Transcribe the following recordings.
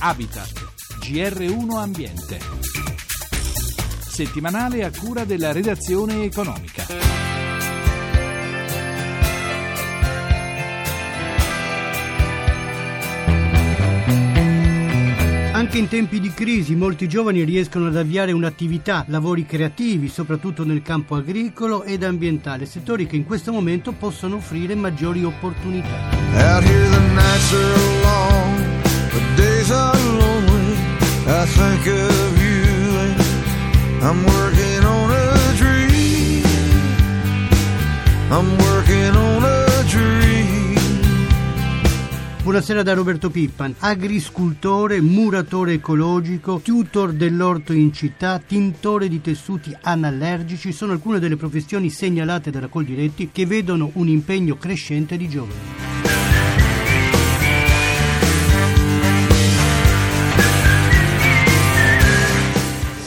Habitat, GR1 Ambiente. Settimanale a cura della redazione economica. Anche in tempi di crisi molti giovani riescono ad avviare un'attività, lavori creativi, soprattutto nel campo agricolo ed ambientale, settori che in questo momento possono offrire maggiori opportunità. Think of you I'm working on a dream. I'm working on a dream. Buonasera da Roberto Pippan, agriscultore, muratore ecologico, tutor dell'orto in città, tintore di tessuti anallergici sono alcune delle professioni segnalate dalla Coldiretti che vedono un impegno crescente di giovani.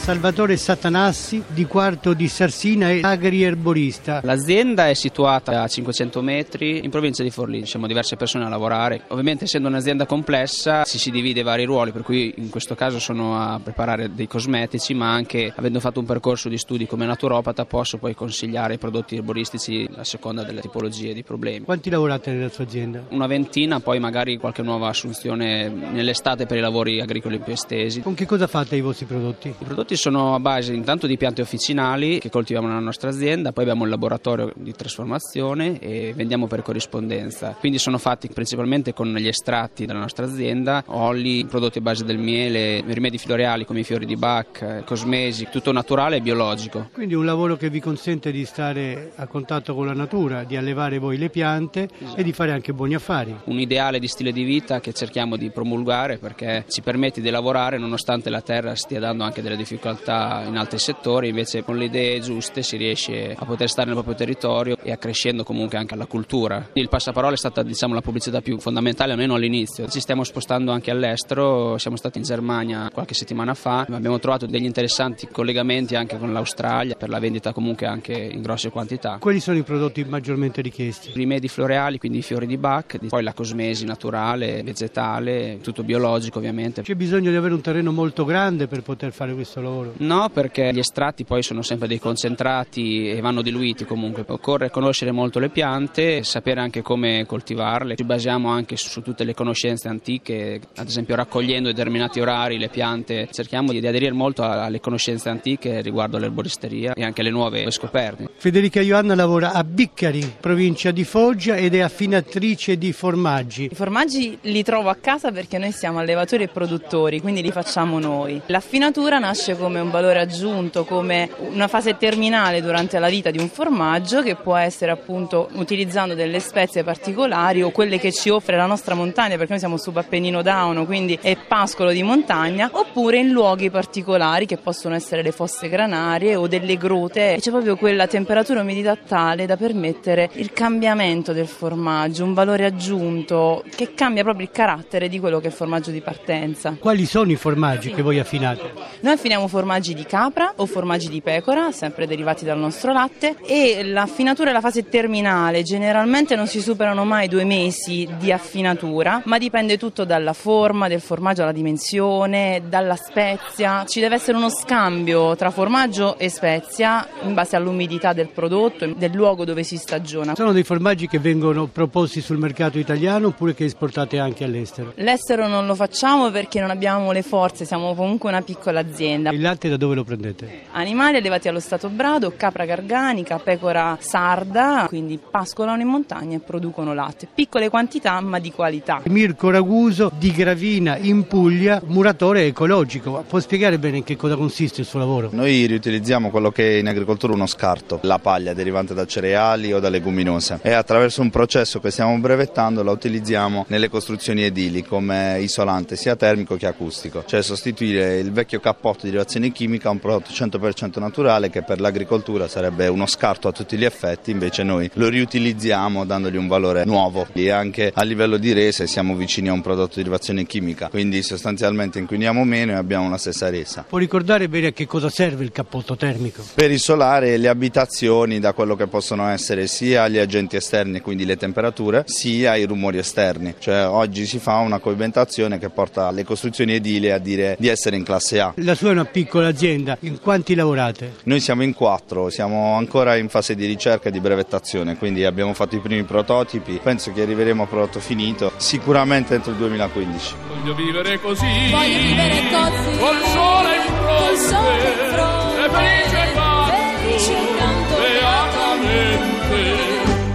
Salvatore Satanassi, di quarto di Sarsina e agri-erborista. L'azienda è situata a 500 metri in provincia di Forlì, siamo diverse persone a lavorare. Ovviamente essendo un'azienda complessa si, si divide vari ruoli, per cui in questo caso sono a preparare dei cosmetici, ma anche avendo fatto un percorso di studi come naturopata posso poi consigliare i prodotti erboristici a seconda delle tipologie di problemi. Quanti lavorate nella sua azienda? Una ventina, poi magari qualche nuova assunzione nell'estate per i lavori agricoli più estesi. Con che cosa fate i vostri prodotti? I prodotti sono a base intanto di piante officinali che coltiviamo nella nostra azienda, poi abbiamo un laboratorio di trasformazione e vendiamo per corrispondenza. Quindi sono fatti principalmente con gli estratti della nostra azienda, oli, prodotti a base del miele, rimedi floreali come i fiori di Bach, cosmesi, tutto naturale e biologico. Quindi un lavoro che vi consente di stare a contatto con la natura, di allevare voi le piante e di fare anche buoni affari. Un ideale di stile di vita che cerchiamo di promulgare perché ci permette di lavorare nonostante la terra stia dando anche delle difficoltà in altri settori, invece con le idee giuste si riesce a poter stare nel proprio territorio e accrescendo comunque anche la cultura. Il passaparola è stata diciamo, la pubblicità più fondamentale almeno all'inizio. Ci stiamo spostando anche all'estero, siamo stati in Germania qualche settimana fa, abbiamo trovato degli interessanti collegamenti anche con l'Australia per la vendita comunque anche in grosse quantità. Quali sono i prodotti maggiormente richiesti? Rimedi floreali, quindi i fiori di Bach, poi la cosmesi naturale, vegetale, tutto biologico ovviamente. C'è bisogno di avere un terreno molto grande per poter fare questo lavoro? No, perché gli estratti poi sono sempre dei concentrati e vanno diluiti comunque. Occorre conoscere molto le piante, sapere anche come coltivarle. Ci basiamo anche su tutte le conoscenze antiche, ad esempio raccogliendo determinati orari le piante. Cerchiamo di aderire molto alle conoscenze antiche riguardo all'erboristeria e anche alle nuove scoperte. Federica Ioanna lavora a Biccari, provincia di Foggia ed è affinatrice di formaggi. I formaggi li trovo a casa perché noi siamo allevatori e produttori, quindi li facciamo noi. L'affinatura nasce come un valore aggiunto, come una fase terminale durante la vita di un formaggio che può essere appunto utilizzando delle spezie particolari o quelle che ci offre la nostra montagna, perché noi siamo subappennino d'Auno, quindi è pascolo di montagna, oppure in luoghi particolari che possono essere le fosse granarie o delle grote. C'è proprio quella temperatura e umidità tale da permettere il cambiamento del formaggio, un valore aggiunto che cambia proprio il carattere di quello che è il formaggio di partenza. Quali sono i formaggi che voi affinate? Noi affiniamo formaggi di capra o formaggi di pecora, sempre derivati dal nostro latte, e l'affinatura è la fase terminale. Generalmente non si superano mai due mesi di affinatura, ma dipende tutto dalla forma del formaggio, dalla dimensione, dalla spezia. Ci deve essere uno scambio tra formaggio e spezia in base all'umidità del prodotto, del luogo dove si stagiona. Sono dei formaggi che vengono proposti sul mercato italiano oppure che esportate anche all'estero? L'estero non lo facciamo perché non abbiamo le forze, siamo comunque una piccola azienda. Il latte da dove lo prendete? Animali allevati allo stato brado, capra garganica, pecora sarda, quindi pascolano in montagna e producono latte. Piccole quantità ma di qualità. Mirko Raguso di Gravina in Puglia, muratore ecologico. Può spiegare bene in che cosa consiste il suo lavoro? Noi riutilizziamo quello che è in agricoltura uno scarto, la paglia derivante da cereali o da leguminose e attraverso un processo che stiamo brevettando la utilizziamo nelle costruzioni edili come isolante sia termico che acustico, cioè sostituire il vecchio cappotto di derivazione chimica un prodotto 100% naturale che per l'agricoltura sarebbe uno scarto a tutti gli effetti, invece noi lo riutilizziamo dandogli un valore nuovo e anche a livello di resa siamo vicini a un prodotto di derivazione chimica, quindi sostanzialmente inquiniamo meno e abbiamo la stessa resa. Può ricordare bene a che cosa serve il cappotto termico? Per isolare le abitazioni da quello che possono essere sia gli agenti esterni, quindi le temperature, sia i rumori esterni. Cioè oggi si fa una coibentazione che porta le costruzioni edili a dire di essere in classe A. La sua è una piccola azienda, in quanti lavorate? Noi siamo in quattro, siamo ancora in fase di ricerca e di brevettazione, quindi abbiamo fatto i primi prototipi, penso che arriveremo a prodotto finito sicuramente entro il 2015. Voglio vivere così. Voglio vivere così. Col sole in fronte. Col sole in fronte. E felice canto. Felice canto. Beatamente.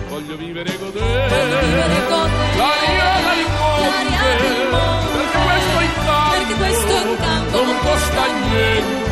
Voglio vivere te. Voglio vivere con incanto non costa niente.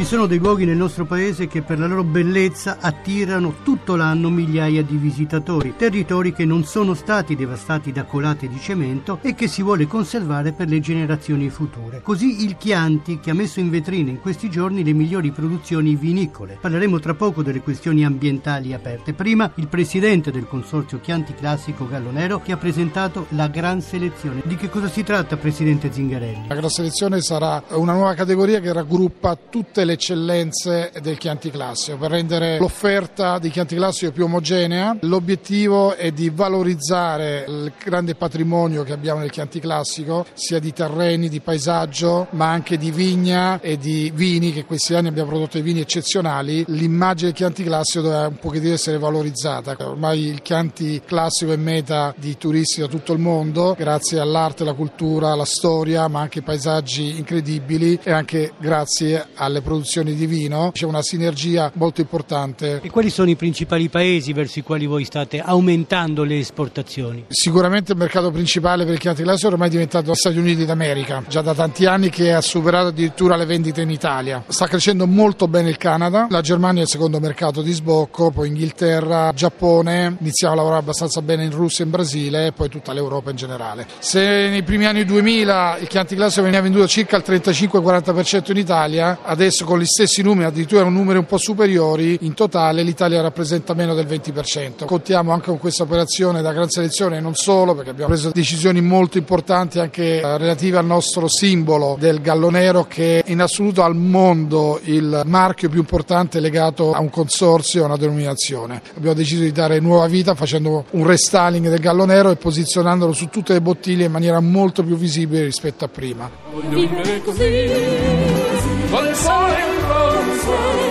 Ci sono dei luoghi nel nostro paese che per la loro bellezza attirano tutto l'anno migliaia di visitatori, territori che non sono stati devastati da colate di cemento e che si vuole conservare per le generazioni future. Così il Chianti che ha messo in vetrina in questi giorni le migliori produzioni vinicole. Parleremo tra poco delle questioni ambientali aperte. Prima il presidente del consorzio Chianti Classico Gallo Nero che ha presentato la gran selezione. Di che cosa si tratta, presidente Zingarelli? La Gran Selezione sarà una nuova categoria che raggruppa tutte le eccellenze del Chianti Classico per rendere l'offerta di Chianti Classico più omogenea. L'obiettivo è di valorizzare il grande patrimonio che abbiamo nel Chianti Classico, sia di terreni, di paesaggio, ma anche di vigna e di vini, che questi anni abbiamo prodotto dei vini eccezionali. L'immagine del Chianti Classico deve un pochettino essere valorizzata. Ormai il Chianti Classico è meta di turisti da tutto il mondo, grazie all'arte, alla cultura, alla storia, ma anche paesaggi incredibili e anche grazie alle produzioni di vino. C'è una sinergia molto importante. E quali sono i principali paesi verso i quali voi state aumentando le esportazioni? Sicuramente il mercato principale per il Chianti Classico ormai è diventato gli Stati Uniti d'America, già da tanti anni che ha superato addirittura le vendite in Italia. Sta crescendo molto bene il Canada, la Germania è il secondo mercato di sbocco, poi Inghilterra, Giappone, iniziamo a lavorare abbastanza bene in Russia e in Brasile e poi tutta l'Europa in generale. Se nei primi anni 2000 il Chianti Classico veniva venduto circa il 35-40% in Italia, adesso con gli stessi numeri, addirittura numeri un po' superiori, in totale l'Italia rappresenta meno del 20%. Contiamo anche con questa operazione da gran selezione e non solo, perché abbiamo preso decisioni molto importanti anche eh, relative al nostro simbolo del gallo nero che è in assoluto al mondo il marchio più importante legato a un consorzio, a una denominazione. Abbiamo deciso di dare nuova vita facendo un restyling del gallo nero e posizionandolo su tutte le bottiglie in maniera molto più visibile rispetto a prima. Voglio vivere così. Col sole in fronte.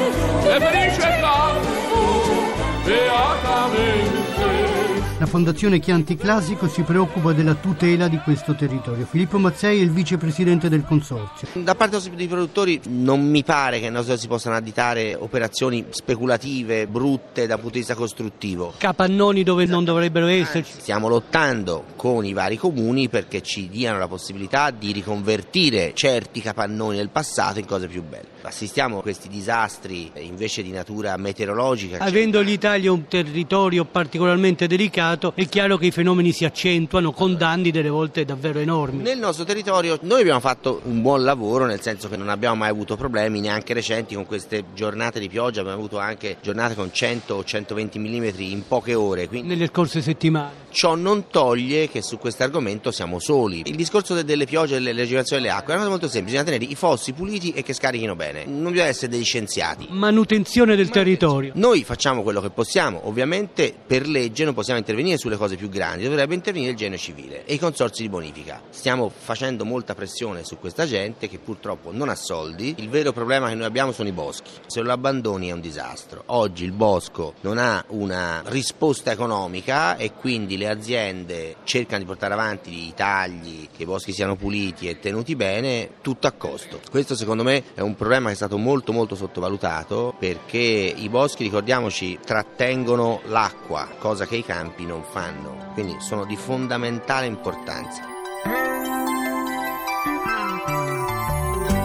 Fondazione Chianti Classico si preoccupa della tutela di questo territorio. Filippo Mazzei è il vicepresidente del consorzio. Da parte dei produttori non mi pare che si possano additare operazioni speculative, brutte dal punto di vista costruttivo. Capannoni dove non dovrebbero esserci. Stiamo lottando con i vari comuni perché ci diano la possibilità di riconvertire certi capannoni del passato in cose più belle. Assistiamo a questi disastri invece di natura meteorologica. Avendo l'Italia un territorio particolarmente delicato, è chiaro che i fenomeni si accentuano con danni delle volte davvero enormi. Nel nostro territorio noi abbiamo fatto un buon lavoro, nel senso che non abbiamo mai avuto problemi, neanche recenti, con queste giornate di pioggia, abbiamo avuto anche giornate con 100 o 120 mm in poche ore. Quindi Nelle scorse settimane. Ciò non toglie che su questo argomento siamo soli. Il discorso de- delle piogge e delle regolazioni delle acque è una cosa molto semplice, bisogna tenere i fossi puliti e che scarichino bene. Non bisogna essere degli scienziati. Manutenzione del territorio. Noi facciamo quello che possiamo, ovviamente per legge non possiamo intervenire sulle cose più grandi, dovrebbe intervenire il genio civile e i consorzi di bonifica. Stiamo facendo molta pressione su questa gente che purtroppo non ha soldi. Il vero problema che noi abbiamo sono i boschi. Se lo abbandoni è un disastro. Oggi il bosco non ha una risposta economica e quindi le aziende cercano di portare avanti i tagli, che i boschi siano puliti e tenuti bene, tutto a costo. Questo secondo me è un problema che è stato molto molto sottovalutato perché i boschi, ricordiamoci, trattengono l'acqua, cosa che i campi non fanno, quindi sono di fondamentale importanza.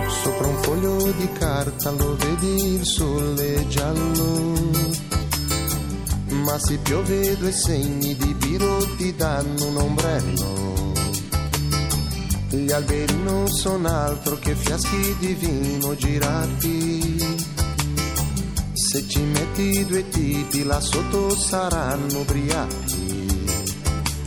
Sopra un foglio di carta lo vedi il sole giallo. Ma se piove due segni di biro ti danno un ombrello. Gli alberi non sono altro che fiaschi di vino girati. Se ci metti due tipi là sotto saranno ubriachi.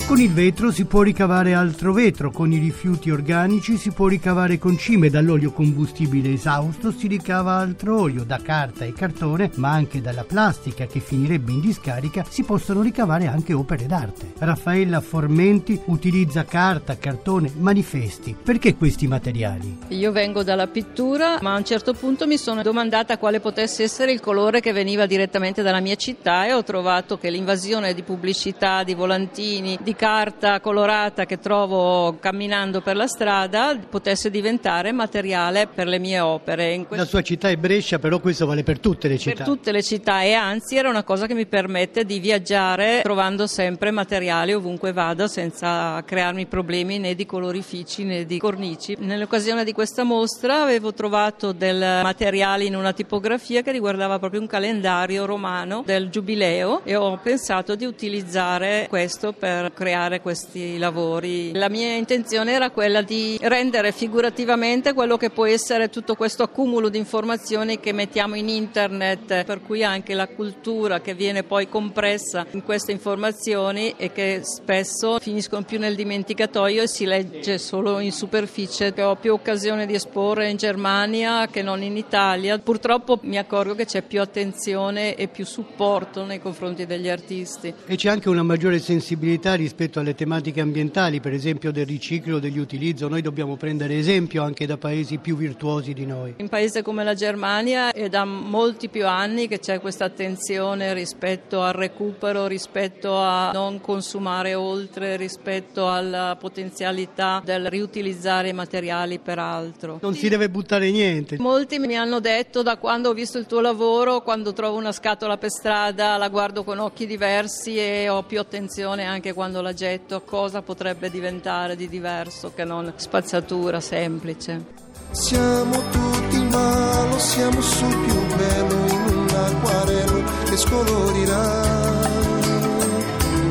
Con il vetro si può ricavare altro vetro, con i rifiuti organici si può ricavare concime, dall'olio combustibile esausto si ricava altro olio, da carta e cartone, ma anche dalla plastica che finirebbe in discarica si possono ricavare anche opere d'arte. Raffaella Formenti utilizza carta, cartone, manifesti. Perché questi materiali? Io vengo dalla pittura, ma a un certo punto mi sono domandata quale potesse essere il colore che veniva direttamente dalla mia città e ho trovato che l'invasione di pubblicità, di volantini, di carta colorata che trovo camminando per la strada potesse diventare materiale per le mie opere. In La sua città è Brescia, però questo vale per tutte le città. per tutte le città e anzi era una cosa che mi permette di viaggiare trovando sempre materiali ovunque vado senza crearmi problemi né di colorifici né di cornici. Nell'occasione di questa mostra avevo trovato del materiale in una tipografia che riguardava proprio un calendario romano del giubileo e ho pensato di utilizzare questo per creare questi lavori. La mia intenzione era quella di rendere figurativamente quello che può essere tutto questo accumulo di informazioni che mettiamo in internet, per cui anche la cultura che viene poi compressa in queste informazioni e che spesso finiscono più nel dimenticatoio e si legge solo in superficie. Ho più occasione di esporre in Germania che non in Italia. Purtroppo mi accorgo che c'è più attenzione e più supporto nei confronti degli artisti. E c'è anche una maggiore sensibilità rispetto alle tematiche ambientali, per esempio del riciclo, dell'utilizzo. Noi dobbiamo prendere esempio anche da paesi più virtuosi di noi. In paesi come la Germania è da molti più anni che c'è questa attenzione rispetto al recupero, rispetto a non consumare oltre, rispetto alla potenzialità del riutilizzare i materiali per altro. Non si deve buttare niente. Molti mi hanno detto da quando ho visto il tuo lavoro, quando trovo una scatola per strada la guardo con occhi diversi e ho più attenzione anche quando la getto a cosa potrebbe diventare di diverso che non spazzatura semplice. Siamo tutti ma lo siamo sul più bello in un acquarello che scolorirà,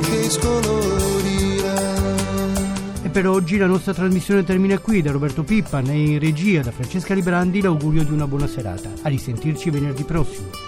che scolorirà. E per oggi la nostra trasmissione termina qui. Da Roberto Pippan e in regia da Francesca Librandi l'augurio di una buona serata. A risentirci venerdì prossimo.